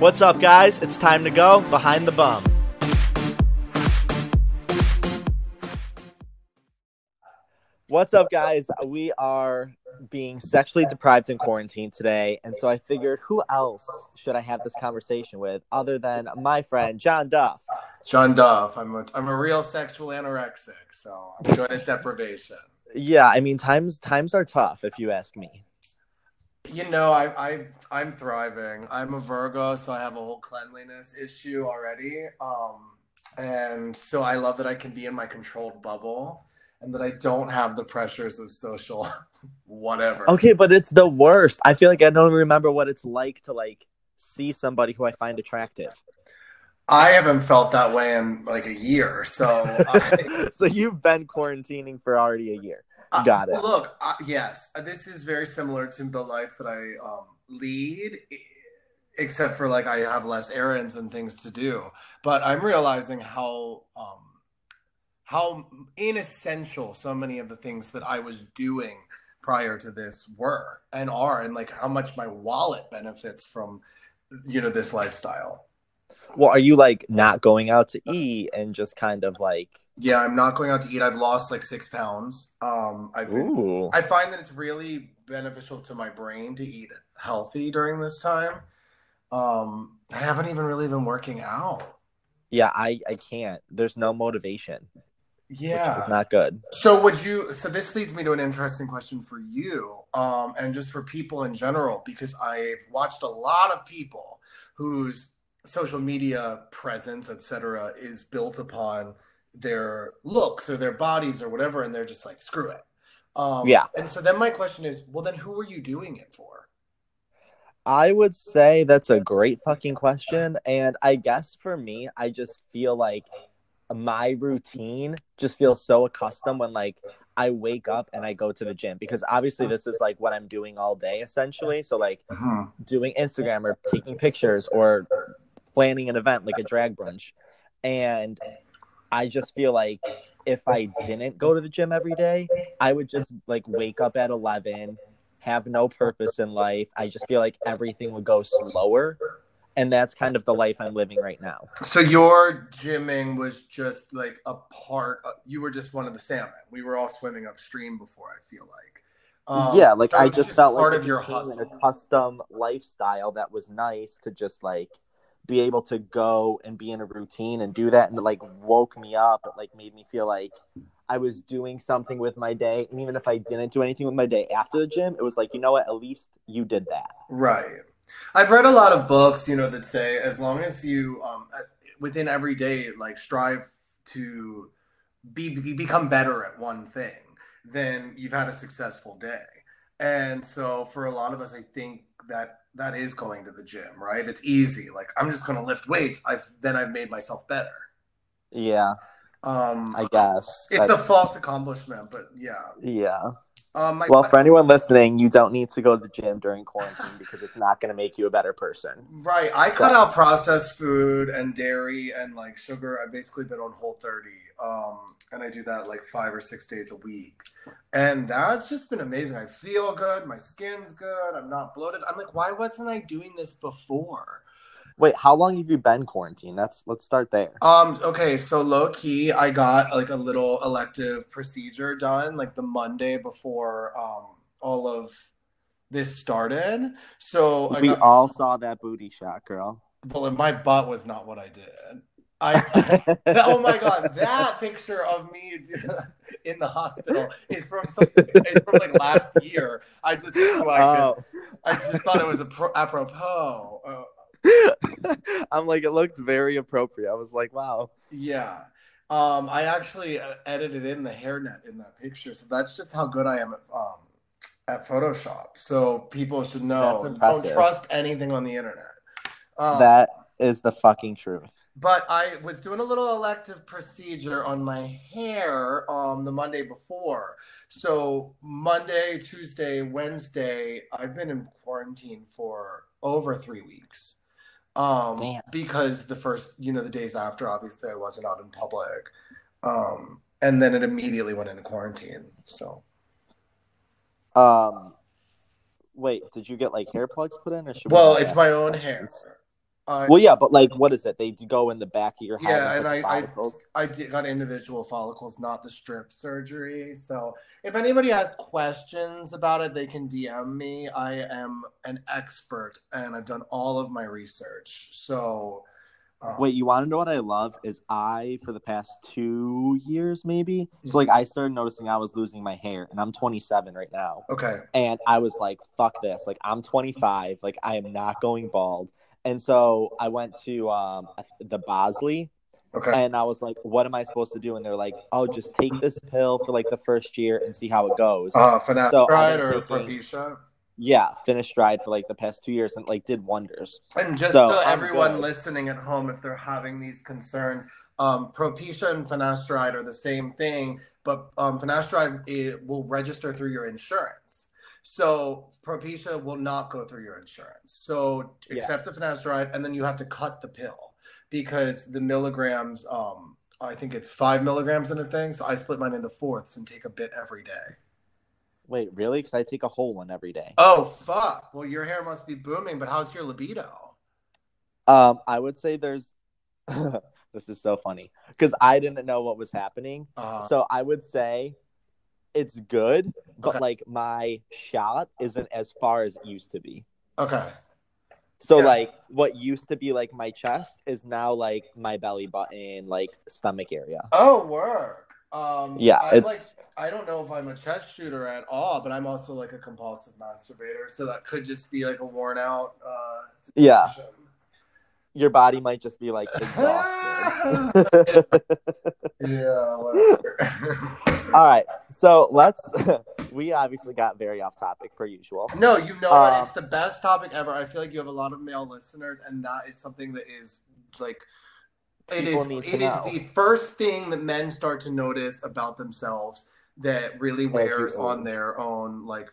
What's up, guys? It's time to go behind the bum. What's up, guys? We are being sexually deprived in quarantine today, and so I figured who else should I have this conversation with other than my friend John Duff? John Duff. I'm a, I'm a real sexual anorexic, so I'm good at deprivation. Yeah, I mean times times are tough if you ask me. You know, I, I I'm thriving. I'm a Virgo, so I have a whole cleanliness issue already. Um, and so I love that I can be in my controlled bubble and that I don't have the pressures of social whatever. Okay, but it's the worst. I feel like I don't remember what it's like to like see somebody who I find attractive. I haven't felt that way in like a year. So I, so you've been quarantining for already a year. Got it. Look, uh, yes, this is very similar to the life that I um, lead, except for like I have less errands and things to do. But I'm realizing how um, how inessential so many of the things that I was doing prior to this were and are, and like how much my wallet benefits from you know this lifestyle. Well, are you like not going out to eat and just kind of like yeah, I'm not going out to eat. I've lost like six pounds. Um, I've been, Ooh. I find that it's really beneficial to my brain to eat healthy during this time. Um, I haven't even really been working out. Yeah, I I can't. There's no motivation. Yeah, it's not good. So would you? So this leads me to an interesting question for you, um, and just for people in general, because I've watched a lot of people whose social media presence, etc., is built upon their looks or their bodies or whatever, and they're just like, screw it. Um, yeah. And so then my question is, well, then who are you doing it for? I would say that's a great fucking question. And I guess for me, I just feel like my routine just feels so accustomed when like I wake up and I go to the gym because obviously this is like what I'm doing all day essentially. So like uh-huh. doing Instagram or taking pictures or planning an event like a drag brunch. And I just feel like if I didn't go to the gym every day, I would just like wake up at 11, have no purpose in life. I just feel like everything would go slower. And that's kind of the life I'm living right now. So your gymming was just like a part. Of, you were just one of the salmon. We were all swimming upstream before. I feel like. Um, yeah, like I just, just felt part like of your hustle. a custom lifestyle that was nice to just like be able to go and be in a routine and do that and it, like woke me up it like made me feel like i was doing something with my day and even if i didn't do anything with my day after the gym it was like you know what at least you did that Right. I've read a lot of books, you know, that say as long as you um, within every day like strive to be, be become better at one thing, then you've had a successful day. And so for a lot of us, I think that that is going to the gym, right? It's easy. Like I'm just going to lift weights. I've then I've made myself better. yeah Um, i guess it's a false accomplishment, but yeah. yeah Um, my, well for anyone listening you don't need to go to the gym during quarantine because it's not going to make you a better person Right. I So- cut out processed food and dairy and like sugar. I've basically been on whole 30. Um, and I do that like five or six days a week. And that's just been amazing. I feel good. My skin's good. I'm not bloated. I'm like, why wasn't I doing this before? Wait how long have you been quarantined that's let's start there Um, okay, so low key, I got like a little elective procedure done like the Monday before um all of this started. So I we got, all saw that booty shot girl well, my butt was not what I did. I oh my god, that picture of me in the hospital is from something is from like last year. I just like Oh. I just thought it was a pro- apropos. Uh, I'm like, it looked very appropriate. I was like, wow. yeah. Um, I actually uh, edited in the hairnet in that picture, so that's just how good I am at um at Photoshop. So people should know. Don't trust anything on the internet. Um, that is the fucking truth. But I was doing a little elective procedure on my hair um the Monday before. So Monday, Tuesday, Wednesday, I've been in quarantine for over three weeks. Um Damn. because the first, you know, the days after, obviously I wasn't out in public. Um and then it immediately went into quarantine. So Um, wait, did you get like hair plugs put in, or should we well, not it's ask my own questions? I, Well, yeah, but like, what is it? They do go in the back of your head. yeah, and I, I? I did got individual follicles, not the strip surgery. So if anybody has questions about it, they can DM me. I am an expert, and I've done all of my research. So um, Wait, you want to know what I love? Is I for the past two years, maybe. So like, I started noticing I was losing my hair, and I'm 27 right now. okay, and I was like, "Fuck this!" Like I'm 25, like I am not going bald. And so I went to um, the Bosley, okay, and I was like, "What am I supposed to do?" And they're like, "Oh, just take this pill for like the first year and see how it goes." uh, finasteride So, or Propecia. yeah, finasteride for like the past two years and like did wonders. And just So, to everyone good. listening at home, if they're having these concerns, um, Propecia and finasteride are the same thing, but um, finasteride it will register through your insurance. So Propecia will not go through your insurance. So Yeah. the finasteride, and then you have to cut the pill because the milligrams. Um, I think it's five milligrams in a thing. So I split mine into fourths and take a bit every day. Wait, really? Because I take a whole one every day. Oh fuck! Well, your hair must be booming, but how's your libido? Um, I would say there's. this is so funny because I didn't know what was happening. Uh, So I would say it's good, but Okay. like my shot isn't as far as it used to be. okay. So Yeah. like what used to be like my chest is now like my belly button, like stomach area. Oh, work. Um, Yeah, I'm it's- like, I don't know if I'm a chest shooter at all, but I'm also like a compulsive masturbator, so that could just be like a worn out. Uh, Yeah. Your body might just be like exhausted. Yeah. Whatever. All right. So let's we obviously got very off topic per usual. no, you know what? Um, It's the best topic ever. I feel like you have a lot of male listeners, and that is something that is like. It is. It is the first thing that men start to notice about themselves that really wears on their own, like,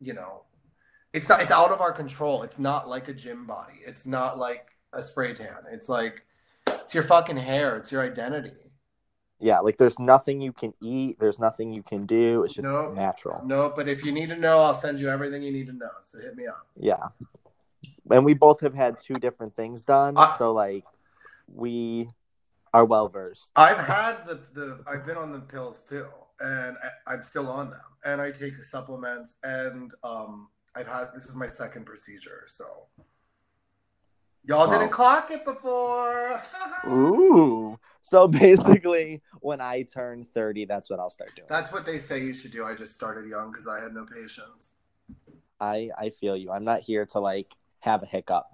you know, it's not. It's out of our control. It's not like a gym body. It's not like a spray tan. It's like it's your fucking hair. It's your identity. Yeah, like there's nothing you can eat, there's nothing you can do. It's just Nope. natural. No, but if you need to know, I'll send you everything you need to know. So hit me up. Yeah. And we both have had two different things done, I- so like we are well versed. I've had the, the I've been on the pills too, and I, I'm still on them, and I take supplements, and um, I've had this is my second procedure, so y'all didn't clock it before. Ooh. So basically, when I turn 30, that's what I'll start doing. That's what they say you should do. I just started young because I had no patience. I I feel you. I'm not here to like have a hiccup.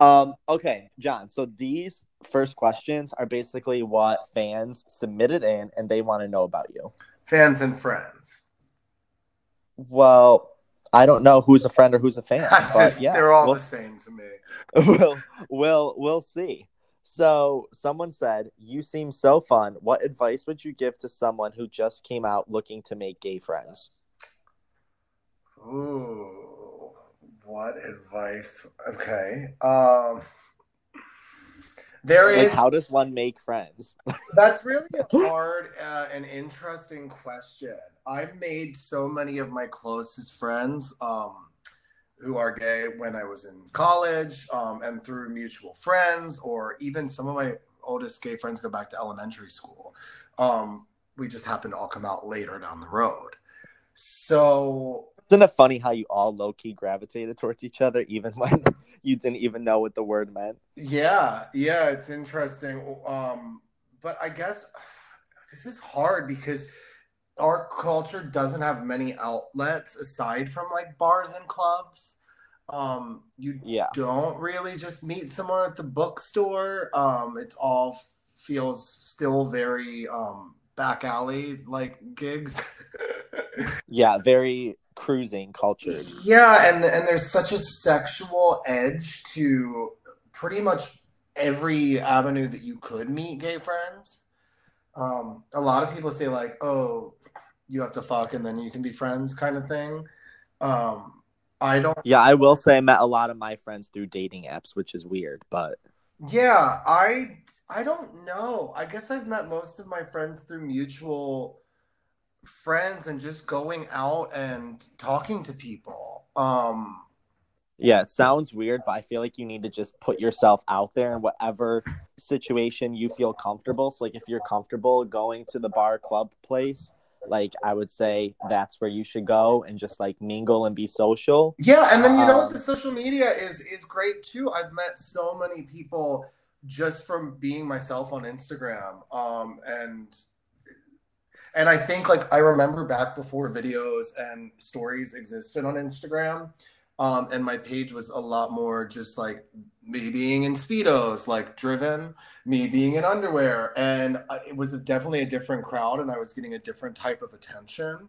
Um okay, John. So these first questions are basically what fans submitted in and they want to know about you. Fans and friends. Well, I don't know who's a friend or who's a fan, but just, yeah, they're all we'll, the same to me. we'll we'll we'll see. So someone said, "You seem so fun. What advice would you give to someone who just came out looking to make gay friends?" Ooh, what advice? Okay. Um, there Like, is. how does one make friends? That's really a hard uh, and interesting question. I've made so many of my closest friends um, who are gay when I was in college um, and through mutual friends, or even some of my oldest gay friends go back to elementary school. Um, we just happen to all come out later down the road. So Isn't it funny how you all low key gravitated towards each other, even when you didn't even know what the word meant? Yeah, yeah, it's interesting. Um, but I guess this is hard because our culture doesn't have many outlets aside from like bars and clubs. Um, you Yeah, don't really just meet someone at the bookstore. Um, it's all feels still very um back alley like gigs. yeah, very cruising culture. Yeah, and and there's such a sexual edge to pretty much every avenue that you could meet gay friends. Um, a lot of people say like, "Oh, you have to fuck and then you can be friends," kind of thing. Um, I don't. Yeah, I will say I met a lot of my friends through dating apps, which is weird, but Yeah, I I don't know. I guess I've met most of my friends through mutual friends and just going out and talking to people. Um, Yeah, it sounds weird, but I feel like you need to just put yourself out there in whatever situation you feel comfortable. So, like, if you're comfortable going to the bar, club, place, like I would say that's where you should go and just like mingle and be social. Yeah, and then you know what? Um, The social media is is great too. I've met so many people just from being myself on Instagram, um, and and I think like I remember back before videos and stories existed on Instagram, um, and my page was a lot more just like me being in speedos, like driven, me being in underwear, and it was definitely a different crowd, and I was getting a different type of attention.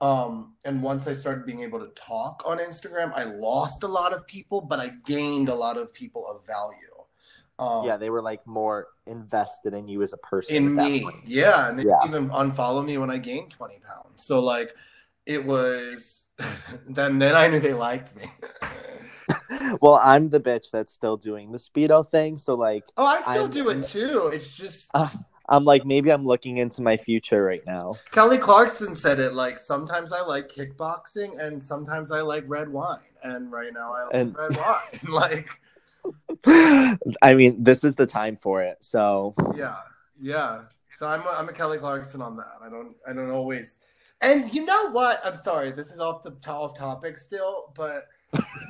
Um, and once I started being able to talk on Instagram, I lost a lot of people, but I gained a lot of people of value. Um, yeah, they were like more invested in you as a person. in me. Yeah, and they Yeah. even unfollow me when I gained 20 pounds. So like it was then then I knew they liked me. Well, I'm the bitch that's still doing the speedo thing. So like, oh, I still I'm- do it too. It's just uh, I'm like, maybe I'm looking into my future right now. Kelly Clarkson said it like sometimes I like kickboxing and sometimes I like red wine. And right now I like And- red wine. like I mean, this is the time for it. So Yeah, yeah. So I'm a, I'm a Kelly Clarkson on that. I don't I don't always. And you know what? I'm sorry. This is off the off topic still, but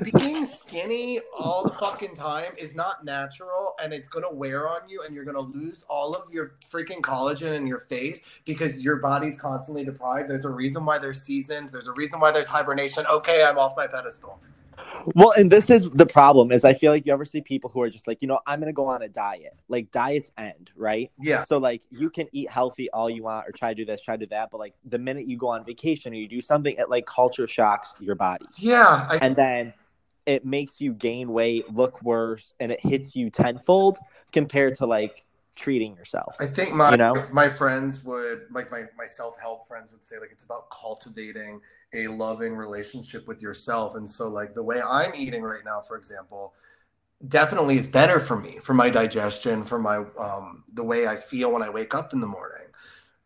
being skinny all the fucking time is not natural, and it's gonna wear on you, and you're gonna lose all of your freaking collagen in your face because your body's constantly deprived. There's a reason why there's seasons. There's a reason why there's hibernation. Okay, I'm off my pedestal. Well, and this is the problem is I feel like you ever see people who are just like, you know, I'm gonna go on a diet. Like diets end, right? Yeah. So like you can eat healthy all you want or try to do this, try to do that, but like the minute you go on vacation or you do something, it like culture shocks your body. Yeah. I, And then it makes you gain weight, look worse, and it hits you tenfold compared to like treating yourself. I think my You know? my friends would like my my self help friends would say like it's about cultivating a loving relationship with yourself, and so like the way I'm eating right now, for example, definitely is better for me for my digestion, for my um the way I feel when I wake up in the morning.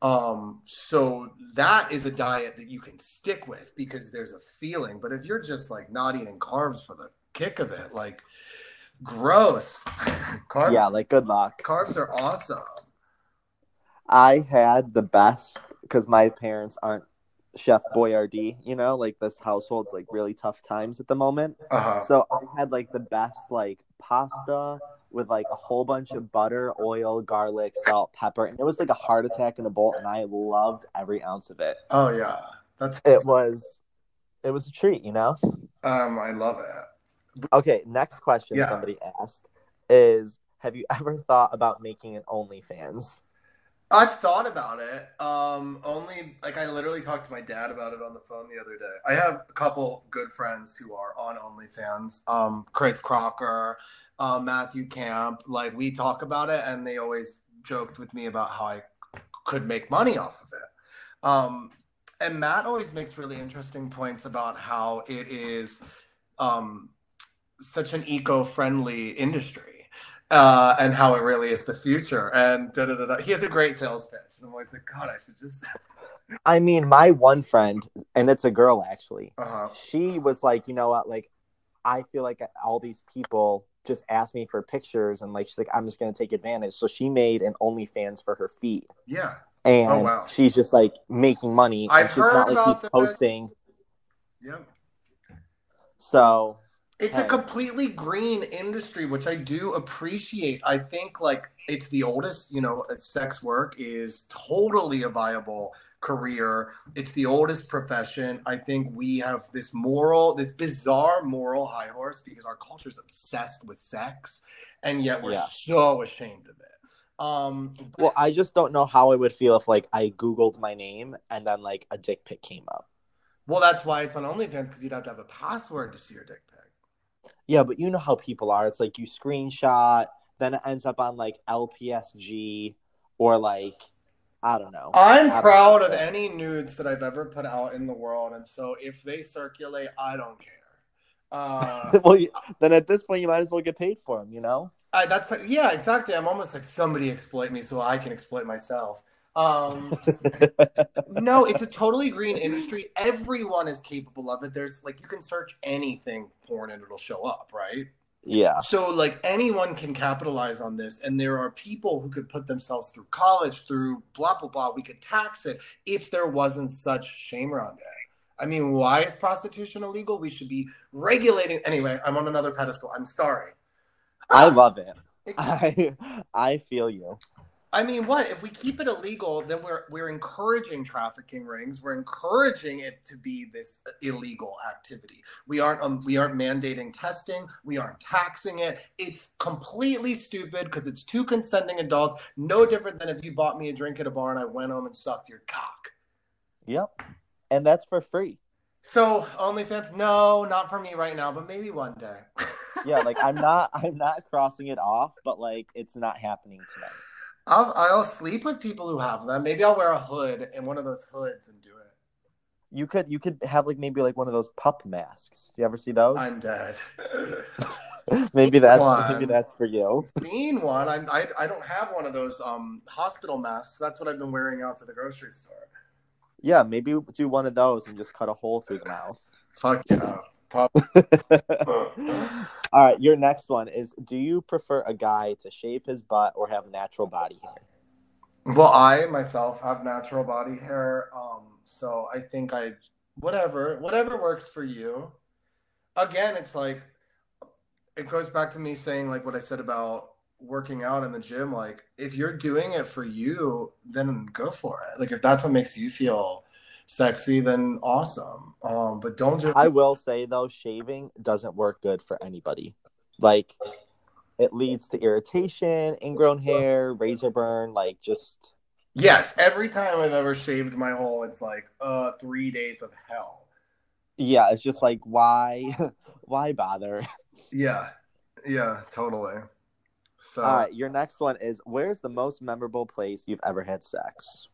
Um, so that is a diet that you can stick with because there's a feeling. But if you're just like not eating carbs for the kick of it, like gross. carbs, yeah, like good luck. carbs are awesome. I had the best because my parents aren't Chef Boyardee, you know, like this household's like really tough times at the moment. Uh-huh. So I had like the best like pasta with like a whole bunch of butter, oil, garlic, salt, pepper, and it was like a heart attack in a bowl, and I loved every ounce of it. Oh yeah, that's It was, it was a treat, you know. um, I love it. Okay, next question Yeah. somebody asked is: Have you ever thought about making an OnlyFans? I've thought about it. Um, only like I literally talked to my dad about it on the phone the other day. I have a couple good friends who are on OnlyFans. Um, Chris Crocker, uh, Matthew Camp. Like we talk about it, and they always joked with me about how I could make money off of it. Um, and Matt always makes really interesting points about how it is um, such an eco-friendly industry uh, and how it really is the future. And da, da, da, he has a great sales pitch. And I'm always like, God, I should just. I mean, my one friend, and it's a girl actually. Uh-huh. she was like, you know what, like I feel like all these people just ask me for pictures and like she's like, I'm just gonna take advantage. So she made an OnlyFans for her feet. Yeah. And Oh, wow. she's just like making money. I've and she's heard not like about posting. Yeah. So It's a completely green industry, which I do appreciate. I think like it's the oldest, you know, sex work is totally a viable career. It's the oldest profession. I think we have this moral, this bizarre moral high horse because our culture is obsessed with sex, and yet we're Yeah. so ashamed of it. Um, well, I just don't know how I would feel if like I Googled my name and then like a dick pic came up. well, that's why it's on OnlyFans because you'd have to have a password to see your dick pic. Yeah, but you know how people are. It's like you screenshot, then it ends up on like LPSG or like I don't know. I'm don't proud know. of any nudes that I've ever put out in the world, and so if they circulate, I don't care. Uh, well, then at this point, you might as well get paid for them, you know? I, that's yeah, exactly. I'm almost like somebody exploit me so I can exploit myself. Um, no, it's a totally green industry. Everyone is capable of it. There's like you can search anything porn and it'll show up, right? yeah. So like anyone can capitalize on this, and there are people who could put themselves through college, through blah blah blah. We could tax it if there wasn't such shame around it. I mean, why is prostitution illegal? We should be regulating. Anyway, I'm on another pedestal. I'm sorry. I love it. I I feel you. I mean, what if we keep it illegal? Then we're we're encouraging trafficking rings. We're encouraging it to be this illegal activity. We aren't um, we aren't mandating testing. We aren't taxing it. It's completely stupid because it's two consenting adults. No different than if you bought me a drink at a bar and I went home and sucked your cock. Yep. And that's for free. So OnlyFans, no, not for me right now, but maybe one day. Yeah, like I'm not I'm not crossing it off, but like it's not happening tonight. I'll, I'll sleep with people who have them. Maybe I'll wear a hood and one of those hoods and do it. You could you could have like maybe like one of those pup masks. Do you ever see those? I'm dead. maybe that's One. maybe that's for you. Seen one. I'm, I I don't have one of those um hospital masks. That's what I've been wearing out to the grocery store. Yeah, maybe do one of those and just cut a hole through the mouth. Fuck yeah. All right, your next one is do you prefer a guy to shave his butt or have natural body hair? Well, I myself have natural body hair, um, so I think I whatever whatever works for you. Again, it's like it goes back to me saying like what I said about working out in the gym. Like if you're doing it for you, then go for it. Like if that's what makes you feel sexy, then awesome. Um, but don't do I will say though, shaving doesn't work good for anybody. Like it leads to irritation, ingrown hair, razor burn, like just Yes, every time I've ever shaved my hole, it's like uh three days of hell. yeah, it's just like why why bother? Yeah, yeah, totally. So All right, your next one is where's the most memorable place you've ever had sex?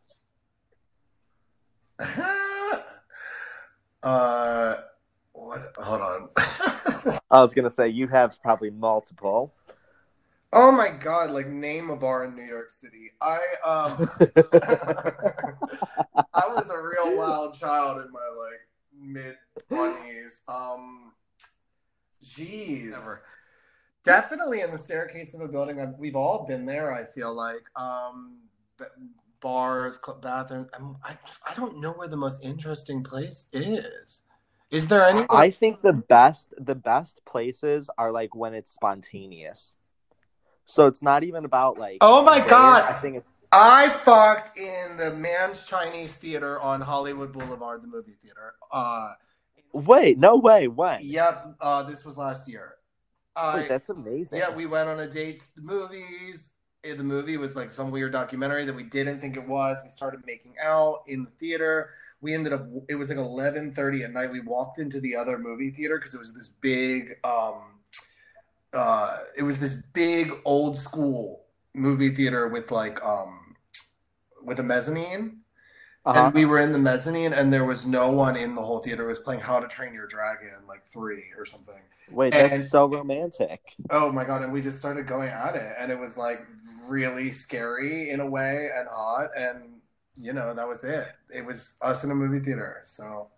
uh, what? Hold on. I was gonna say you have probably multiple. oh my god! Like name a bar in New York City. I um, I was a real wild child in my like mid twenties. Um, jeez. Definitely in the staircase of a building. I've, we've all been there. I feel like um, b- bars, club bathrooms. I'm, I I don't know where the most interesting place is. Is there any? I think the best the best places are like when it's spontaneous. So it's not even about like Oh my God! I think it's I fucked in the Man's Chinese Theater on Hollywood Boulevard, the movie theater. Uh, wait, no way, when? yep. Uh, this was last year. Uh, Wait, that's amazing. Yeah, we went on a date to the movies. Eh, The movie was like some weird documentary that we didn't think it was. We started making out in the theater. We ended up. It was like eleven thirty at night. We walked into the other movie theater because it was this big. Um, uh, it was this big old school movie theater with like um, with a mezzanine. Uh-huh. And we were in the mezzanine, and there was no one in the whole theater. It was playing How to Train Your Dragon, like three or something. Wait, that's so romantic. Oh my god! And we just started going at it, and it was like really scary in a way and hot, and you know that was it. It was us in a movie theater. So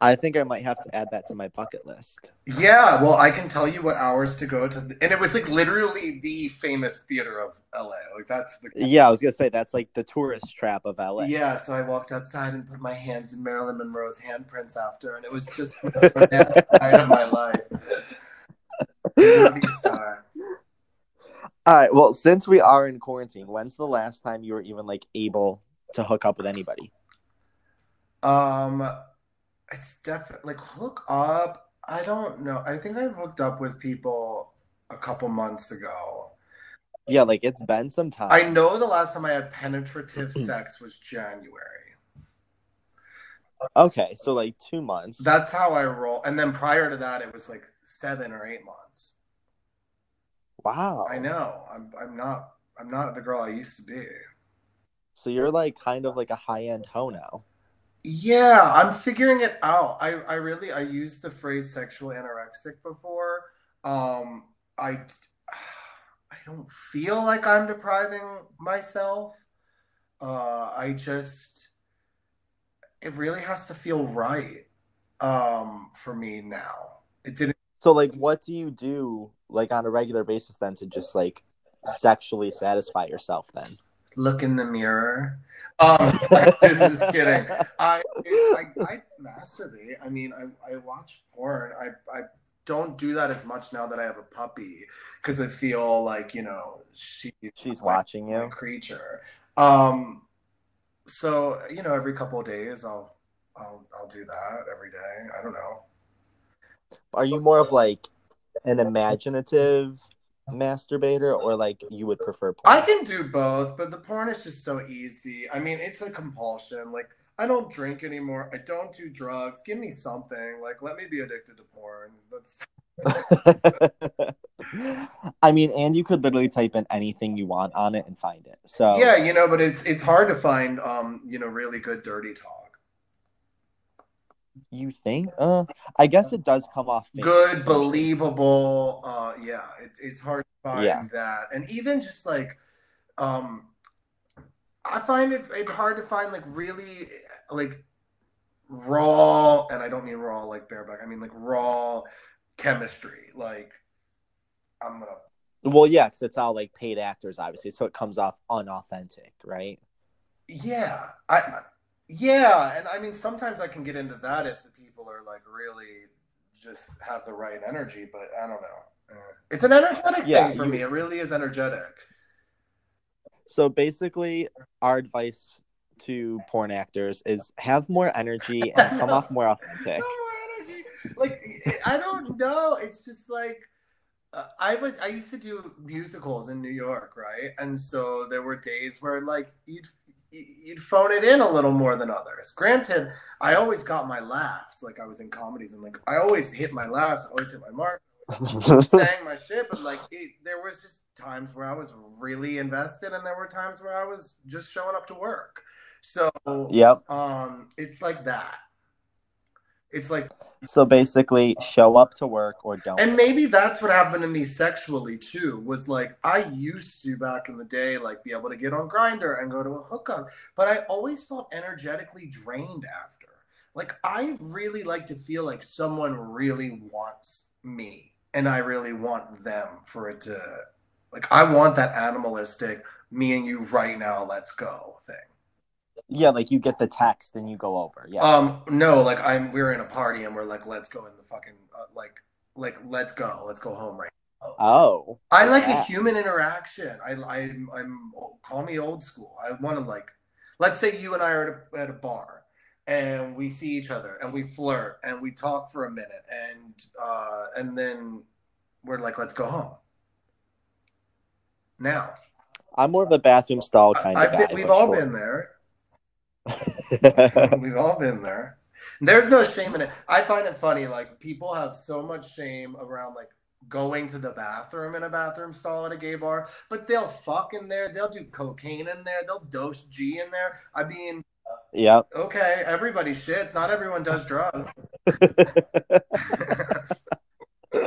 I think I might have to add that to my bucket list. yeah, well, I can tell you what hours to go to, the, and it was like literally the famous theater of LA. Like that's the Yeah, I was gonna say that's like the tourist trap of LA. Yeah, so I walked outside and put my hands in Marilyn Monroe's handprints after, and it was just the romantic night of my life. Movie star. All right. Well, since we are in quarantine, when's the last time you were even like able to hook up with anybody? Um, it's definitely like hook up. I don't know. I think I've hooked up with people a couple months ago. Yeah, like it's been some time. I know the last time I had penetrative sex was January. Okay, so like two months. That's how I roll. And then prior to that, it was like seven or eight months. wow. I know. I'm. I'm not. I'm not the girl I used to be. So you're like kind of like a high end hoe now. Yeah, I'm figuring it out. I, I really I used the phrase sexual anorexic before. Um, I I don't feel like I'm depriving myself. Uh, I just, it really has to feel right um, for me now. It didn't. So like, what do you do like on a regular basis then to just like sexually satisfy yourself then? Look in the mirror. Um, just kidding. I, I, I masturbate. I mean, I, I watch porn. I, I don't do that as much now that I have a puppy because I feel like you know she she's watching you creature. Um, so you know, every couple of days, I'll I'll I'll do that every day. I don't know. Are you more of like an imaginative masturbator or like you would prefer porn? I can do both, but the porn is just so easy. I mean, it's a compulsion. Like I don't drink anymore. I don't do drugs. Give me something. Like let me be addicted to porn. That's I mean, and you could literally type in anything you want on it and find it. So Yeah, you know, but it's it's hard to find um, you know, really good dirty talk. You think? Uh, I guess it does come off good, believable. Uh, yeah, it's it's hard to find yeah. that, and even just like, um, I find it it's hard to find like really like raw, and I don't mean raw like bareback. I mean like raw chemistry. Like, I'm gonna. Well, yeah, because it's all like paid actors, obviously, so it comes off unauthentic, right? Yeah, I yeah, and I mean sometimes I can get into that if the people are like really just have the right energy, but I don't know. Uh, it's an energetic yeah, thing for you... me. It really is energetic. So basically, our advice to porn actors is have more energy and come off more authentic. more energy. Like I don't know. It's just like uh, I was. I used to do musicals in New York, right? And so there were days where like you'd you'd phone it in a little more than others. Granted, I always got my laughs, like I was in comedies, and like I always hit my laughs, I always hit my mark, saying my shit. But like, it, there was just times where I was really invested, and there were times where I was just showing up to work. So, yep, um, it's like that. It's like so basically show up to work or don't. And maybe that's what happened to me sexually too. Was like I used to back in the day like be able to get on Grindr and go to a hookup, but I always felt energetically drained after. Like I really like to feel like someone really wants me and I really want them for it to like I want that animalistic me and you right now let's go thing. Yeah, like you get the text and you go over. Yeah. Um, no, like I'm we're in a party and we're like, let's go in the fucking uh, like like let's go, let's go home right. Now. Oh. I like yeah. a human interaction. I I I'm call me old school. I want to like, let's say you and I are at a, at a bar and we see each other and we flirt and we talk for a minute and uh and then we're like, let's go home. Now. I'm more of a bathroom stall kind I, of guy. we've all sure. been there We've all been there. There's no shame in it. I find it funny. Like people have so much shame around like going to the bathroom in a bathroom stall at a gay bar, but they'll fuck in there. They'll do cocaine in there. They'll dose G in there. I mean, yeah. Okay, everybody shits. Not everyone does drugs.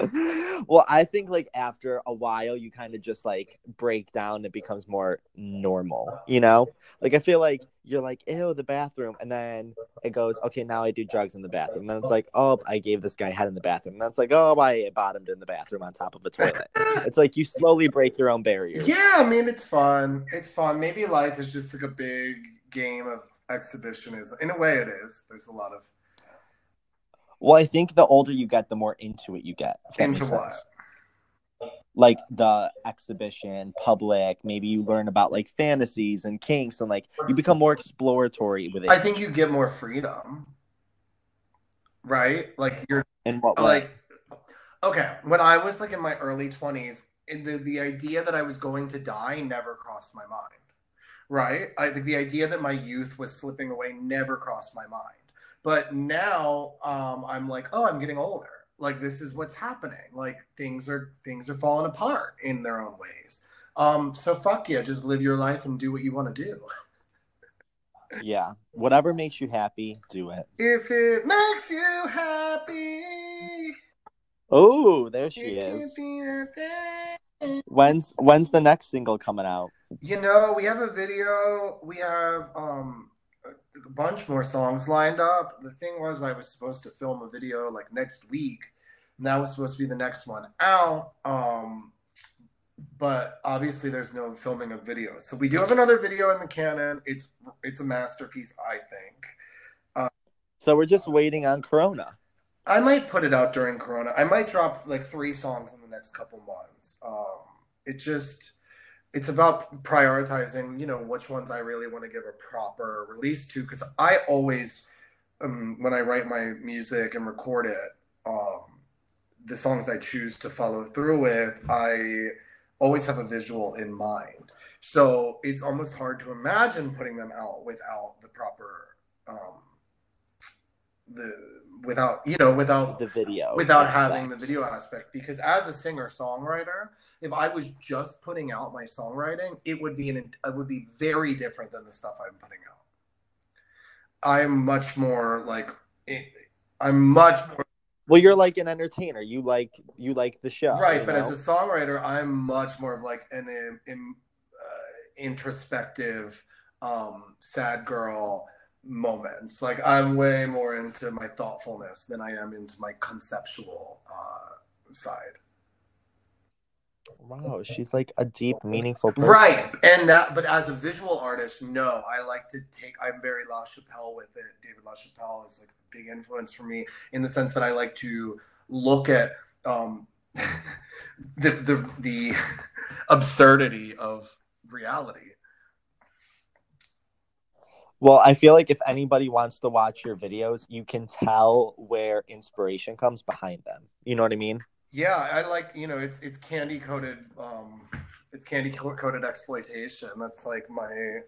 well, I think like after a while, you kind of just like break down. It becomes more normal, you know. Like I feel like you're like, ew, the bathroom, and then it goes, okay, now I do drugs in the bathroom. And then it's like, oh, I gave this guy head in the bathroom. And then it's like, oh, I bottomed in the bathroom on top of a toilet. it's like you slowly break your own barriers. Yeah, I mean, it's fun. It's fun. Maybe life is just like a big game of exhibitionism. In a way, it is. There's a lot of well, I think the older you get, the more into it you get. Into what? Like the exhibition, public. Maybe you learn about like fantasies and kinks, and like you become more exploratory with it. I think you get more freedom, right? Like you're in what way? like. Okay, when I was like in my early twenties, the the idea that I was going to die never crossed my mind. Right? I think the idea that my youth was slipping away never crossed my mind but now um, I'm like, oh, I'm getting older. Like this is what's happening. Like things are things are falling apart in their own ways. Um, so fuck yeah, just live your life and do what you want to do. yeah, whatever makes you happy, do it. If it makes you happy. Oh, there she is. When's when's the next single coming out? You know, we have a video. We have um a bunch more songs lined up. The thing was, I was supposed to film a video like next week. And that was supposed to be the next one out. Um, but obviously, there's no filming of videos. So we do have another video in the canon. It's it's a masterpiece, I think. So we're just waiting on Corona. I might put it out during Corona. I might drop like three songs in the next couple months. Um, it just it's about prioritizing, you know, which ones I really want to give a proper release to. Because I always, um, when I write my music and record it, um, the songs I choose to follow through with, I always have a visual in mind. So it's almost hard to imagine putting them out without the proper um, the without you know without The video. without aspect. having the video aspect because as a singer songwriter if i was just putting out my songwriting it would be an it would be very different than the stuff i'm putting out i'm much more like i'm much more Well, you're like an entertainer. You like you like the show. right but know? as a songwriter i'm much more of like an um, um, uh, introspective um sad girl moments like i'm way more into my thoughtfulness than i am into my conceptual uh side wow, she's like a deep, meaningful person. Right, and that, but as a visual artist, no, I like to take. I'm very LaChapelle with it. David LaChapelle is like a big influence for me in the sense that I like to look at um, the the the absurdity of reality. Well, I feel like if anybody wants to watch your videos, you can tell where inspiration comes behind them. You know what I mean? Yeah, I like you know it's it's candy coated um, it's candy coated exploitation. That's like my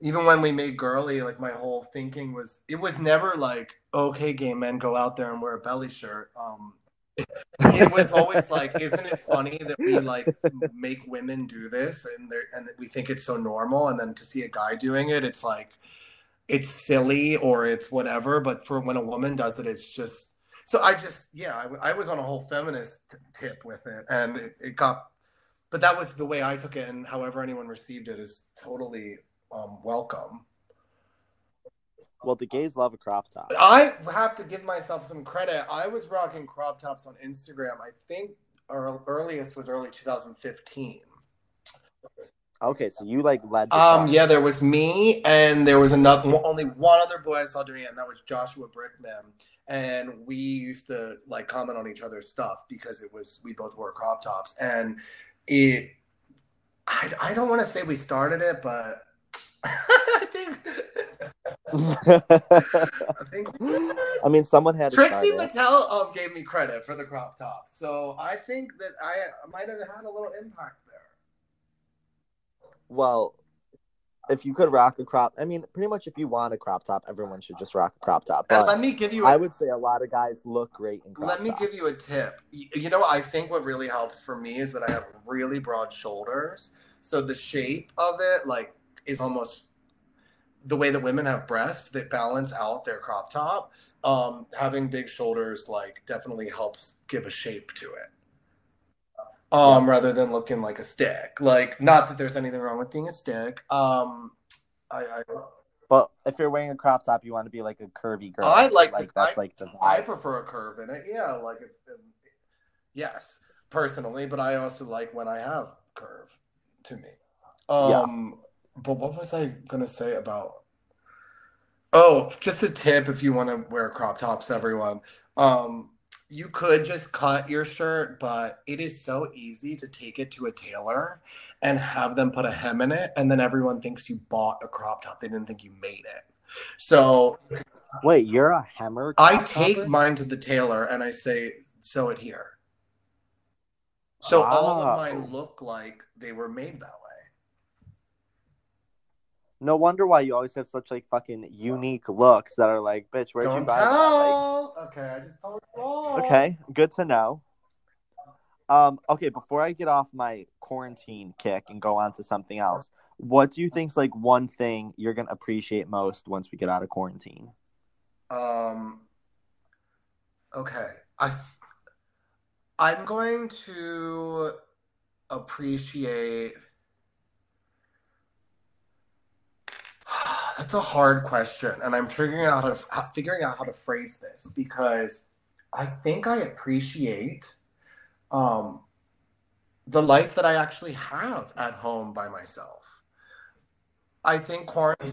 even when we made girly, like my whole thinking was it was never like okay, gay men go out there and wear a belly shirt. Um, it was always like, isn't it funny that we like make women do this and and we think it's so normal, and then to see a guy doing it, it's like it's silly or it's whatever. But for when a woman does it, it's just so I just yeah, I was on a whole feminist t- tip with it, and it, it got, but that was the way I took it, and however anyone received it is totally um, welcome. Well, the gays love a crop top. I have to give myself some credit. I was rocking crop tops on Instagram. I think our earliest was early 2015. Okay, so you like led Um, yeah, there was me, and there was another, only one other boy I saw doing it, and that was Joshua Brickman. And we used to like comment on each other's stuff because it was we both wore crop tops, and it. I, I don't want to say we started it, but I think I think I mean, someone had Trixie. Mattel um, gave me credit for the crop top, so I think that I might have had a little impact there. Well, if you could rock a crop, I mean, pretty much if you want a crop top, everyone should just rock a crop top. And But let me give you. I A, would say a lot of guys look great in crop let me tops. give you a tip. You, you know, I think what really helps for me is that I have really broad shoulders, so the shape of it like is almost the way that women have breasts that balance out their crop top. Um, having big shoulders like definitely helps give a shape to it. Um, rather than looking like a stick. Like, not that there's anything wrong with being a stick. Um, I, I But if you're wearing a crop top, you want to be like a curvy girl. I like the- like that's I- like the I prefer a curve in it. Yeah, like if, if- yes, personally, but I also like when I have curve to me. Um but what was I gonna say about Oh, just a tip if you want to wear crop tops, everyone. Um you could just cut your shirt, but it is so easy to take it to a tailor and have them put a hem in it, and then everyone thinks you bought a crop top. They didn't think you made it. So Wait, you're a hammer. I take topper? mine to the tailor and I say, sew it here. So all of mine look like they were made that way. No wonder why you always have such like fucking unique looks that are like, bitch, where'd you Don't buy that? tell. okay, I just told you all. Okay, good to know. Um, okay, before I get off my quarantine kick and go on to something else, what do you think's like one thing you're gonna appreciate most once we get out of quarantine? Um. Okay, I. I'm going to appreciate that's a hard question and i'm figuring out how to figuring out how to phrase this because i think i appreciate um, the life that i actually have at home by myself i think quarantine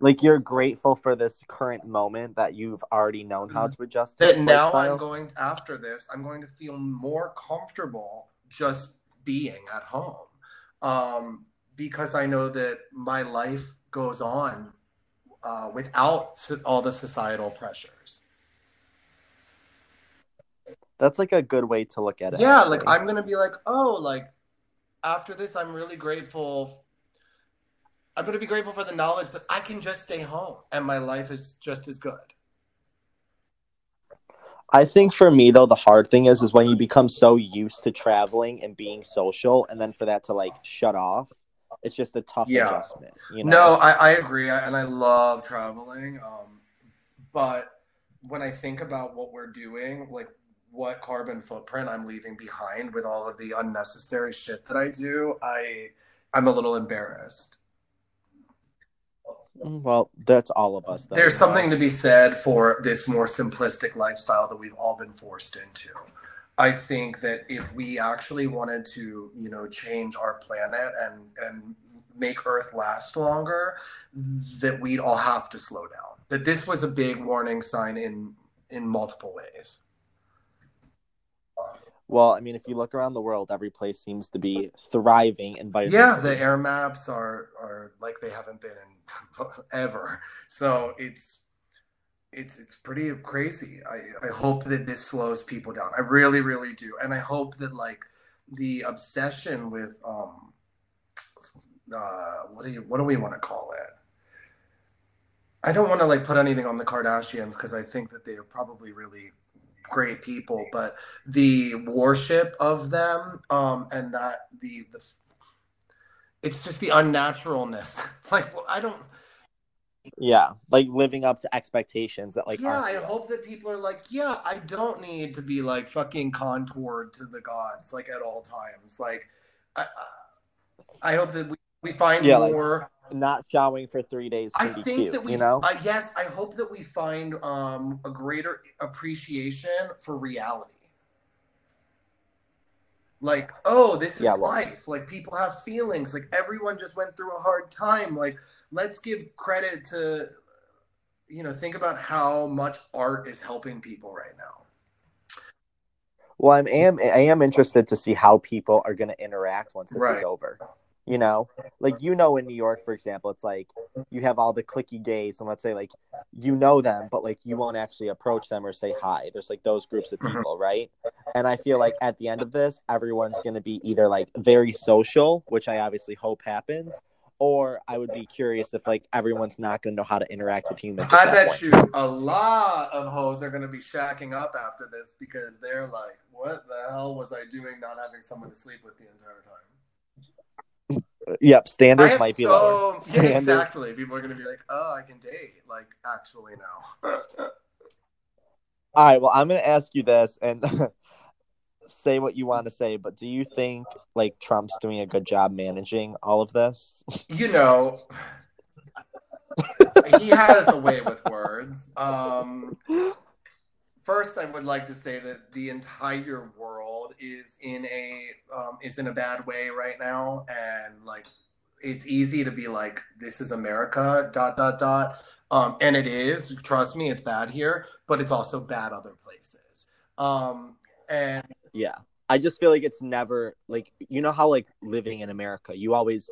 like you're grateful for this current moment that you've already known how to adjust to that now lifestyle? i'm going after this i'm going to feel more comfortable just being at home um, because i know that my life goes on uh, without all the societal pressures That's like a good way to look at it. yeah actually. like i'm gonna be like oh like after this i'm really grateful i'm gonna be grateful for the knowledge that i can just stay home and my life is just as good I think for me though, the hard thing is is when you become so used to traveling and being social, and then for that to like shut off, it's just a tough Yeah. adjustment. You know? No, I, I agree, I- and I love traveling. Um, but when I think about what we're doing, like what carbon footprint I'm leaving behind with all of the unnecessary shit that I do, I I'm a little embarrassed. Mm, Well, that's all of us. Though, There's something to be said for this more simplistic lifestyle that we've all been forced into. I think that if we actually wanted to, you know, change our planet and and make Earth last longer, that we'd all have to slow down. That this was a big warning sign in in multiple ways. Well, I mean, if you look around the world, every place seems to be thriving environmentally. Yeah, the air maps are are like they haven't been in ever. So it's it's it's pretty crazy. I I hope that this slows people down. I really really do, and I hope that like the obsession with um uh what do you what do we want to call it? I don't want to like put anything on the Kardashians because I think that they are probably really great people, but the worship of them um and that the the it's just the unnaturalness. Like well, I don't yeah, like living up to expectations that like yeah, I real. hope that people are like, yeah, I don't need to be like fucking contoured to the gods like at all times. Like, I, I hope that we, we find Yeah, like- more. not showering for three days I think cute. that we, you know, uh, yes, I hope that we find um, a greater appreciation for reality. Like, oh, this is Yeah, well- life. Like, people have feelings. Like, everyone just went through a hard time. Like, let's give credit to, you know, think about how much art is helping people right now. well, I'm am I am interested to see how people are going to interact once this Right. is over. You know, like you know, in New York, for example, it's like you have all the clicky gays, and let's say like you know them, but like you won't actually approach them or say hi. There's like those groups of Mhm. people, right? And I feel like at the end of this, everyone's going to be either like very social, which I obviously hope happens, or I would be curious if like everyone's not going to know how to interact with humans. I bet point. you a lot of hoes are going to be shacking up after this because they're like, what the hell was I doing not having someone to sleep with the entire time? Yep, standards might be so, lower. yeah, Standards- exactly. People are going to be like, oh, I can date. Like, actually, now. All right, well, I'm going to ask you this and say what you want to say, but do you think like Trump's doing a good job managing all of this? you know, he has a way with words. Um, first, I would like to say that the entire world is in a um, is in a bad way right now, and like it's easy to be like, "This is America." Dot dot dot. Um, and it is. Trust me, it's bad here, but it's also bad other places. Um, and Yeah. I just feel like it's never like you know how like living in America, you always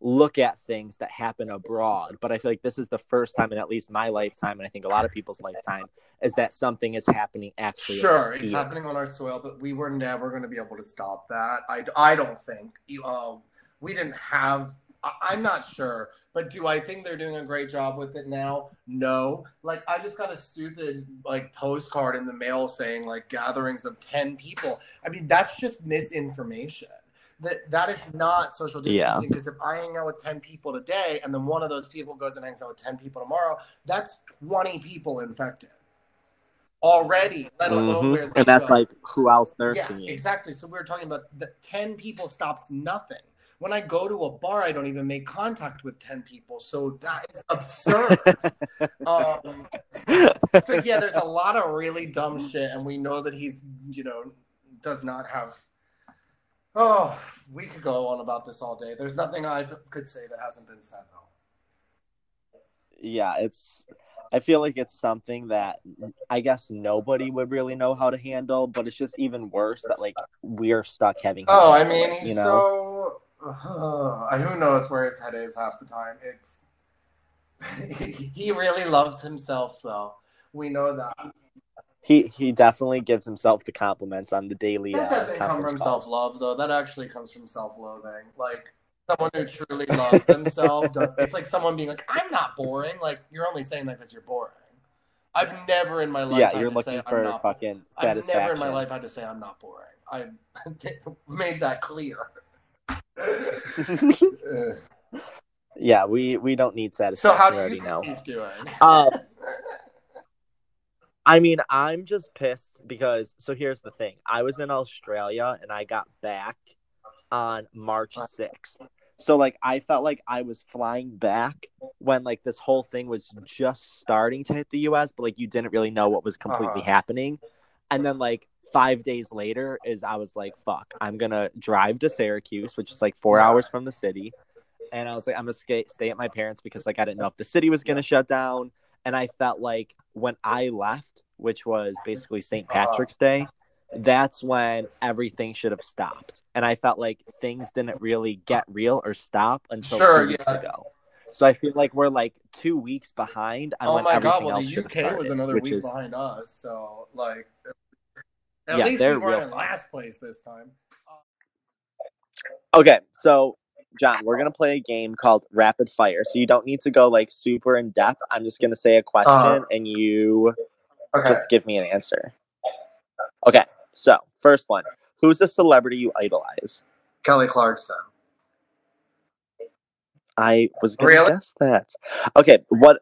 look at things that happen abroad, but I feel like this is the first time in at least my lifetime and I think a lot of people's lifetime is that something is happening actually. Sure, it's here. happening on our soil, but we were never going to be able to stop that. I, I don't think. You- Uh, we didn't have. I, I'm not sure, but do I think they're doing a great job with it now? No. Like I just got a stupid like postcard in the mail saying like gatherings of ten people. I mean that's just misinformation. That that is not social distancing because if I hang out with ten people today and then one of those people goes and hangs out with ten people tomorrow, that's twenty people infected already, let alone Mhm. where they And that's go. like who else they're yeah, seeing. exactly. So we were talking about the ten people stops nothing. When I go to a bar, I don't even make contact with ten people. So that is absurd. um, so yeah, there's a lot of really dumb shit, and we know that he's you know does not have. Oh, we could go on about this all day. There's nothing I could say that hasn't been said though. yeah, it's. I feel like it's something that I guess nobody would really know how to handle, but it's just even worse that like we're stuck having. Oh, I mean, it, you know. so. Uh, who knows where his head is half the time? It's. he really loves himself, though. We know that. He he definitely gives himself the compliments on the daily. That uh, doesn't come from self love, though. That actually comes from self loathing. Like someone who truly loves themselves does. It's like someone being like, "I'm not boring." Like you're only saying that because you're boring. I've never in my life. Yeah, had you're to looking say for I'm not, fucking I've never in my life had to say I'm not boring. I made that clear. Yeah, we we don't need satisfaction. so how do already you think know. he's doing? Um, I mean, I'm just pissed because so here's the thing. I was in Australia and I got back on March 6th. So like I felt like I was flying back when like this whole thing was just starting to hit the US, but like you didn't really know what was completely Uh-huh. happening. And then like 5 days later is I was like, fuck, I'm to drive to Syracuse, which is like 4 hours from the city. And I was like, I'm gonna stay, stay at my parents because like I didn't know if the city was gonna shut down. And I felt like when I left, which was basically St. Uh-huh. Patrick's Day, that's when everything should have stopped. And I felt like things didn't really get real or stop until Sure, two weeks yeah. ago. So I feel like we're like two weeks behind on Oh my god! Well, the UK started, was another week is behind us, so like, at Yeah, least we weren't in last place this time. Okay, so John, we're gonna play a game called Rapid Fire. So you don't need to go like super in depth. I'm just gonna say a question Uh-huh. and you Okay. just give me an answer. Okay, so first one. Who's a celebrity you idolize? Kelly Clarkson. I was gonna Really? guess that. Okay, what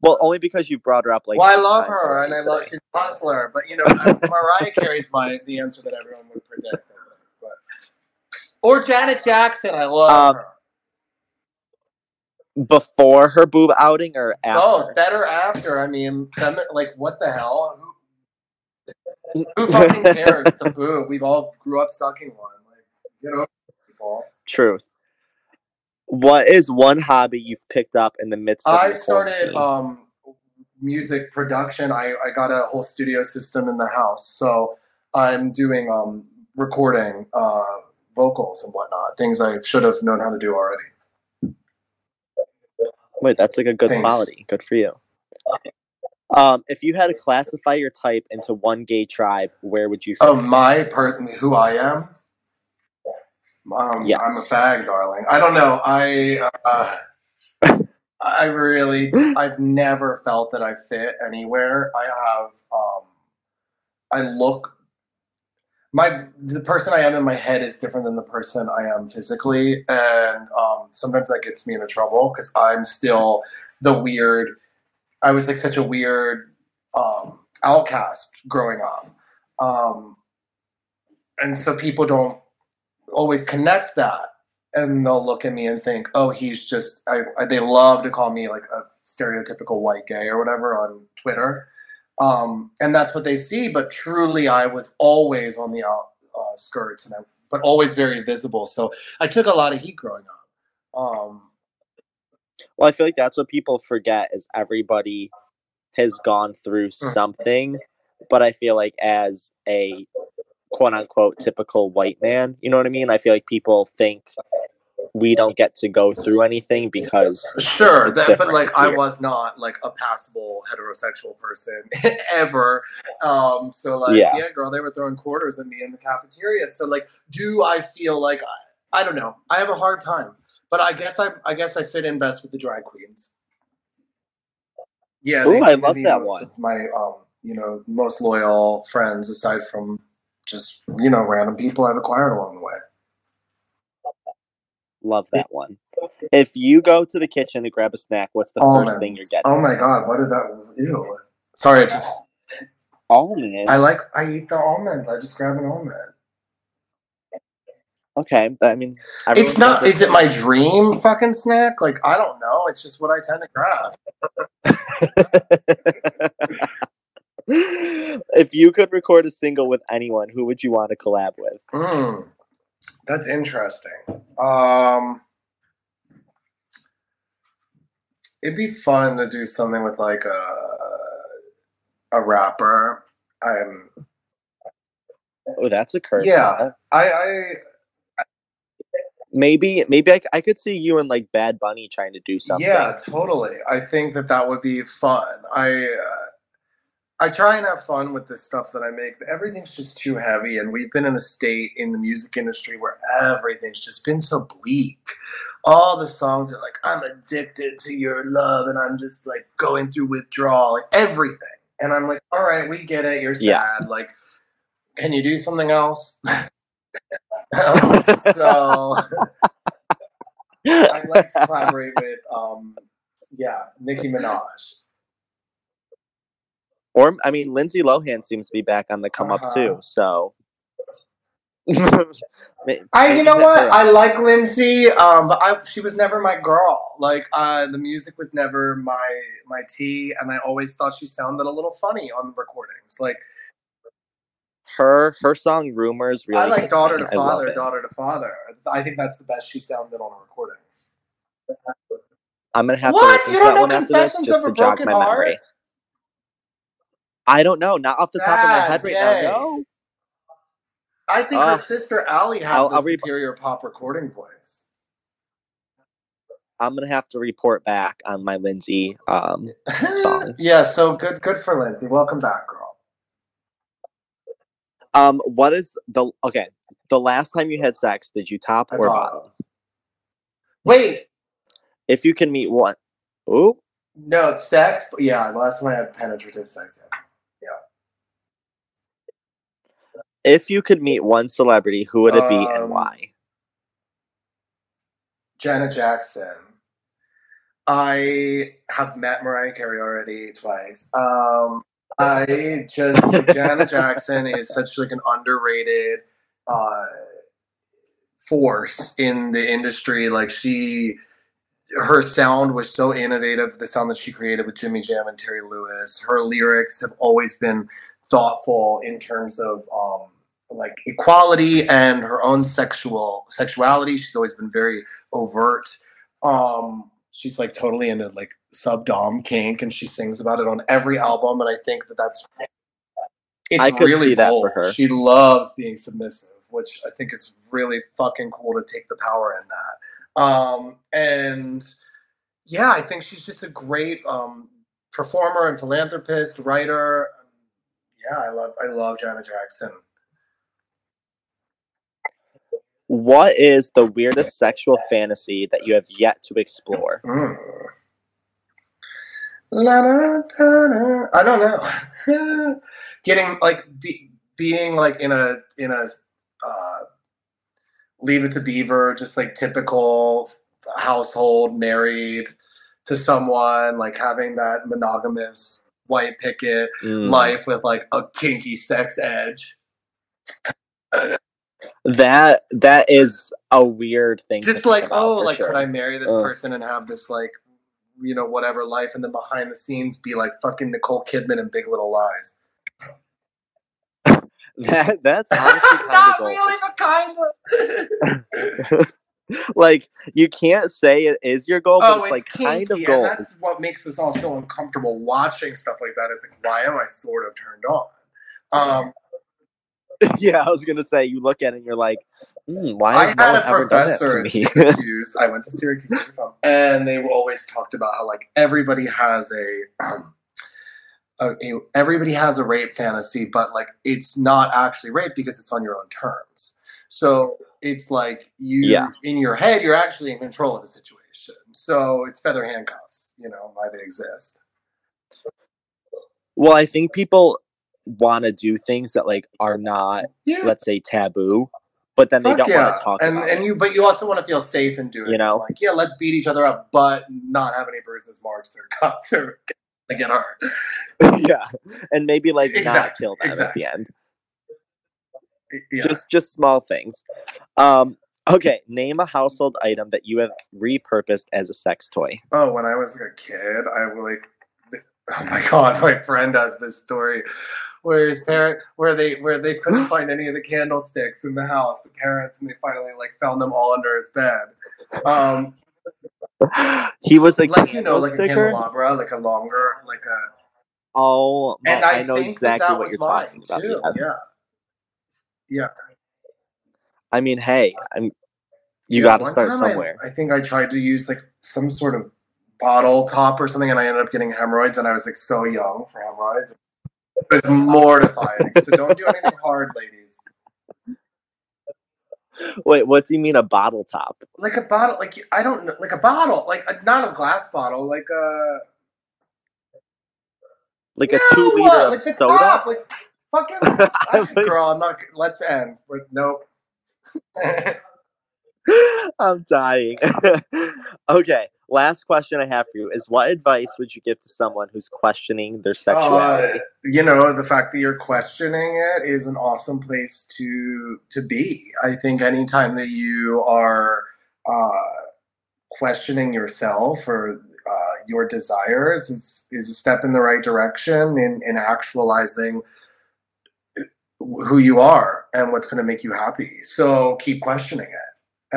well only because you brought her up like well, I love her, and I love she's a hustler. But you know, Mariah Carey's my the answer that everyone would predict. But or Janet Jackson, I love Um, her. before her boob outing or after? Oh, better after. I mean, them, like what the hell? Who, who fucking cares? It's a boob. We've all grew up sucking one. Like, over it, people. Truth. What is one hobby you've picked up in the midst of I started um, music production. I, I got a whole studio system in the house, so I'm doing um, recording uh, vocals and whatnot. Things I should have known how to do already. Wait, that's like a good Thanks. quality. Good for you. Um, if you had to classify your type into one gay tribe, where would you? Fit? Oh, my per who I am. Um, Yes. I'm a fag, darling. I don't know. I uh, I really I've never felt that I fit anywhere. I have um, I look my the person I am in my head is different than the person I am physically, and um, sometimes that gets me into trouble because I'm still the weird. I was like such a weird um, outcast growing up, um, and so people don't always connect that, and they'll look at me and think, "Oh, he's just." I, I, they love to call me like a stereotypical white gay or whatever on Twitter um, and that's what they see. But truly, I was always on the outskirts, and I, but always very visible. So I took a lot of heat growing up. Um, Well, I feel like that's what people forget is everybody has gone through Mm. something, but I feel like as a quote unquote typical white man, you know what I mean? I feel like people think we don't get to go through anything because sure, that, but like I was not like a passable heterosexual person ever. Um, so like, Yeah. yeah. girl, they were throwing quarters at me in the cafeteria. So like, do I feel like I, I don't know? I have a hard time, but I guess I I guess I fit in best with the drag queens. Yeah, Ooh, I love that one. my um, you know, most loyal friends aside from just you know random people I've acquired along the way. love that one. If you go to the kitchen to grab a snack, what's the first thing you're getting? Oh my god, what did that? Ew. Sorry, I just Almonds. I like. I eat the almonds. I just grab an almond. Okay, I mean, It's not. Is it my dream fucking snack? Like I don't know. It's just what I tend to grab. if you could record a single with anyone, who would you want to collab with? Mm, that's interesting. Um, it'd be fun to do something with like a a rapper. I'm Oh, that's a curve. yeah. I I Maybe, maybe I, I could see you and like Bad Bunny trying to do something. yeah, totally. I think that that would be fun. I uh, I try and have fun with the stuff that I make. Everything's just too heavy, and we've been in a state in the music industry where everything's just been so bleak. All the songs are like, "I'm addicted to your love," and I'm just like going through withdrawal, like everything. And I'm like, "All right, we get it. You're sad. Yeah. Like, can you do something else?" Um, so I'd like to collaborate with, um, yeah, Nicki Minaj. Or I mean, Lindsay Lohan seems to be back on the come up Uh-huh. too. So. I, you know what? I like Lindsay, um, but I, she was never my girl. Like, uh, the music was never my my tea, and I always thought she sounded a little funny on the recordings. Like, her her song "Rumors" really. I like daughter me. to father, daughter to father. I think that's the best she sounded on a recording. I'm gonna have What? to listen You to don't that know one after this Confessions just of a to jog Broken my Heart? memory. I don't know, not off the top of my Bad head right gay. now. No. I think her Uh, sister Ali had I'll- the I'll re- superior pop recording voice. I'm gonna have to report back on my Lindsay. Um, Songs. yeah, so good, good for Lindsay. Welcome back, girl. um, what is the okay? The last time you had sex, did you top I or bottom. bottom? Wait, If you can meet one, ooh, no, it's sex. But yeah, last time I had penetrative sex. Yeah. If you could meet one celebrity, who would it be and Um, why? Janet Jackson. I have met Mariah Carey already twice. Um, I just Janet Jackson is such like an underrated uh, force in the industry. Like she, her sound was so innovative. The sound that she created with Jimmy Jam and Terry Lewis. Her lyrics have always been thoughtful in terms of um, like equality and her own sexual sexuality. She's always been very overt. Um, she's like totally into like subdom kink, and she sings about it on every album. And I think that that's it's I could really see that bold. for her. She loves being submissive, which I think is really fucking cool to take the power in that. Um, and yeah, I think she's just a great um, performer and philanthropist, writer. Yeah, I love I love Janet Jackson. What is the weirdest sexual fantasy that you have yet to explore? Mm. La, da, da, da. I don't know. Getting like be, being like in a in a uh, leave it to Beaver, just like typical household, married to someone, like having that monogamous white picket Mm. life with like a kinky sex edge. That that is a weird thing. Just like, oh, like sure. could I marry this Uh. person and have this like you know, whatever life and then behind the scenes be like fucking Nicole Kidman and Big Little Lies. that that's honestly kind Not of really, but kind of. like you can't say it is your goal, but oh, it's, like it's kind of goal. that's what makes us all so uncomfortable watching stuff like that. Is like, why am I sort of turned on? Um, yeah, I was gonna say you look at it and you're like, hmm, why I no had one a ever done that professor in? Syracuse. I went to Syracuse, where you're from, and they always talked about how like everybody has a, um, a, a everybody has a rape fantasy, but like it's not actually rape because it's on your own terms. So it's like you Yeah. in your head, you're actually in control of the situation. So it's feather handcuffs. You know why they exist. well, I think people want to do things that like are not, Yeah. let's say, taboo, but then they don't yeah. want to talk and about and you but you also want to feel safe and do it You know? like yeah let's beat each other up but not have any bruises marks or cuts or I get hurt. yeah, and maybe like not kill them exactly. at the end. Yeah. Just just small things. Um, okay, name a household item that you have repurposed as a sex toy. Oh, when I was like a kid, I like. Oh my god, my friend has this story where his parent, where they, where they couldn't find any of the candlesticks in the house, the parents, and they finally like found them all under his bed. Um, he was a like you know, like a candelabra, like a longer, like a. Oh, And I, I, know exactly that, that what you're talking about. too. yes. Yeah, yeah. I mean, hey, I'm. You Yeah, got to start time I- somewhere. I, think I tried to use like some sort of bottle top or something, and I ended up getting hemorrhoids, and I was like so young for hemorrhoids. It was mortifying. so don't do anything hard, ladies. Wait, what do you mean a bottle top? Like a bottle, like I don't know, like a bottle, like a, not a glass bottle, like a Like a two liter uh, like the soda? top, like fucking. I Actually, was- girl, I'm not. Let's end. With, nope. I'm dying. okay, last question I have for you is what advice would you give to someone who's questioning their sexuality? Uh, you know, the fact that you're questioning it is an awesome place to to be. I think anytime that you are uh, questioning yourself or uh, your desires is is a step in the right direction in in actualizing who you are and what's going to make you happy. So keep questioning it.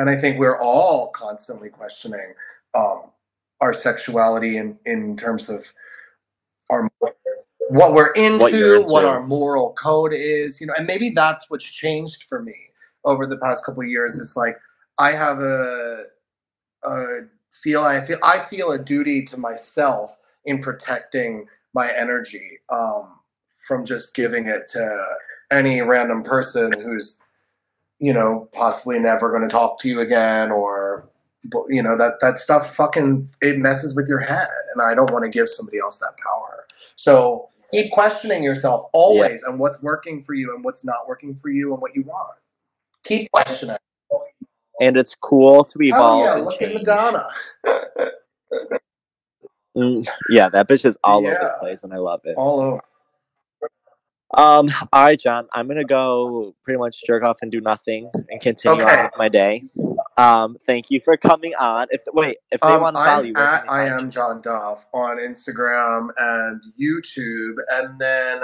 And I think we're all constantly questioning um, our sexuality in in terms of our what we're into, What you're what, our moral code is, you know, and maybe that's what's changed for me over the past couple of years. Is like I have a, a feel I feel I feel a duty to myself in protecting my energy um, from just giving it to any random person who's you know possibly never going to talk to you again or you know that that stuff fucking it messes with your head and i don't want to give somebody else that power. So keep questioning yourself always and what's working for you and what's not working for you and what you want. Keep questioning. And it's cool to oh evolve yeah and look at change. madonna. Mm, yeah, that bitch is all over the place, and I love it. all over Um, all right, John, I'm gonna go pretty much jerk off and do nothing and continue Okay. on with my day. Um, thank you for coming on. If wait, if they Um, want to follow I'm you, at I am John Duff on Instagram and YouTube, and then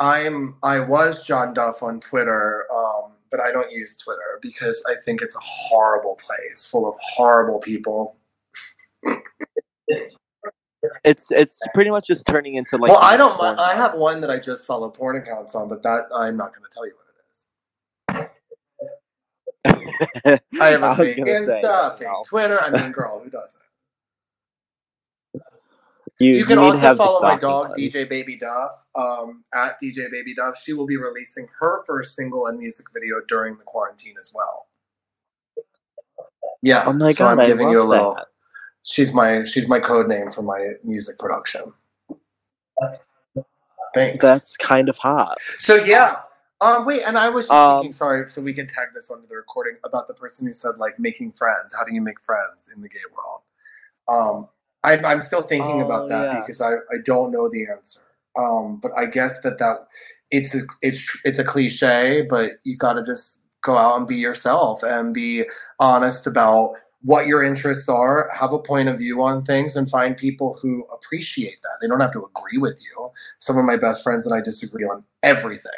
I'm I was John Duff on Twitter, um, but I don't use Twitter because I think it's a horrible place full of horrible people. you? It's it's pretty much just turning into like. well, I don't. porn- I have one that I just follow porn accounts on, but that I'm not going to tell you what it is. I have a I fake Insta, fake. Twitter. I mean, girl, who doesn't? You, You can to also follow my dog, ones. DJ Baby Duff, um, at DJ Baby Duff. She will be releasing her first single and music video during the quarantine as well. Yeah, Oh my so god, I'm I giving love you a little. that. She's my she's my code name for my music production. Thanks. That's kind of hot. so yeah. Um, wait, and I was just Um, thinking. Sorry, so we can tag this onto the recording about the person who said like making friends. How do you make friends in the gay world? Um, I'm I'm still thinking Oh, about that yeah. because I I don't know the answer. Um, but I guess that that it's a, it's it's a cliche, but you got to just go out and be yourself and be honest about what your interests are, have a point of view on things, and find people who appreciate that. They don't have to agree with you. Some of my best friends and I disagree on everything,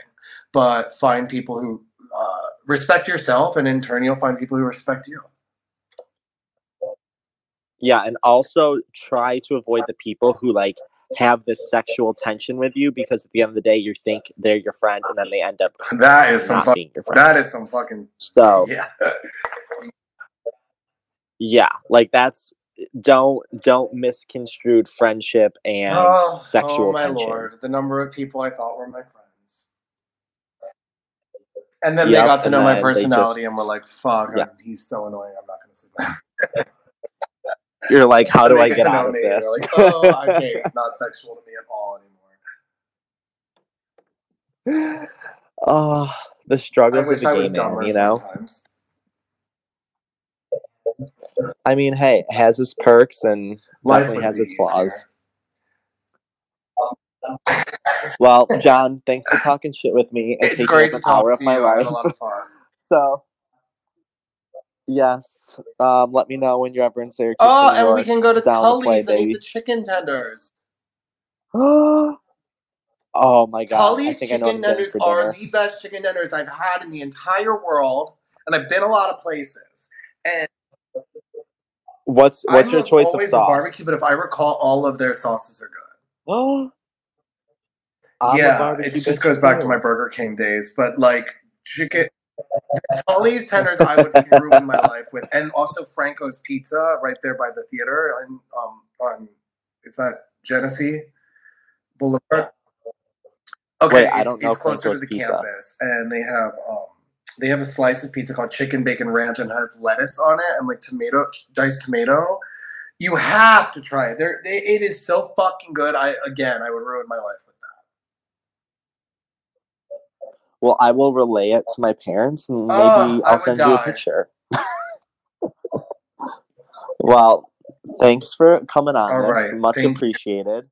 but find people who uh, respect yourself, and in turn, you'll find people who respect you. Yeah, and also try to avoid the people who like have this sexual tension with you because at the end of the day you think they're your friend and then they end up That is some being your friend. that is some fucking so yeah. Yeah, like that's don't don't misconstrued friendship and oh, sexual oh my tension. lord, the number of people I thought were my friends. And then Yep, they got to know my personality just- and were like, fuck, Yeah. he's so annoying, I'm not going to sleep with him. You're like, how do I get get out of me, this? Like, oh, okay, he's not sexual to me at all anymore. oh, the struggles of the I gay was man, you know? sometimes. I mean, hey, it has its perks and Life definitely has its flaws. Well, John, thanks for talking shit with me and It's great to talk of to my you. I had a lot of fun. So, yes, um, let me know when you're ever in Syracuse. Oh, and we can go to to play, Tully's and eat the chicken tenders. oh my god! I Tully's think I know chicken tenders are the best chicken tenders I've had in the entire world, and I've been a lot of places. And What's what's I'm your choice of sauce? barbecue, but if I recall, all of their sauces are good. Oh, I'm yeah, it just goes back to my Burger King days. But like chicken, Tully's tenders, I would ruin my life with, and also Franco's Pizza right there by the theater on um on is that Genesee Boulevard? Okay, Wait, I it's, don't know it's closer to the Pizza. campus, and they have um they have a slice of pizza called chicken bacon ranch and has lettuce on it and like tomato diced tomato. You have to try it. There, they, it is so fucking good. I again, I would ruin my life with that. Well, I will relay it to my parents, and ah, maybe Oh, I I'll send you a picture. well, thanks for coming on. All this. right, Much thank appreciated.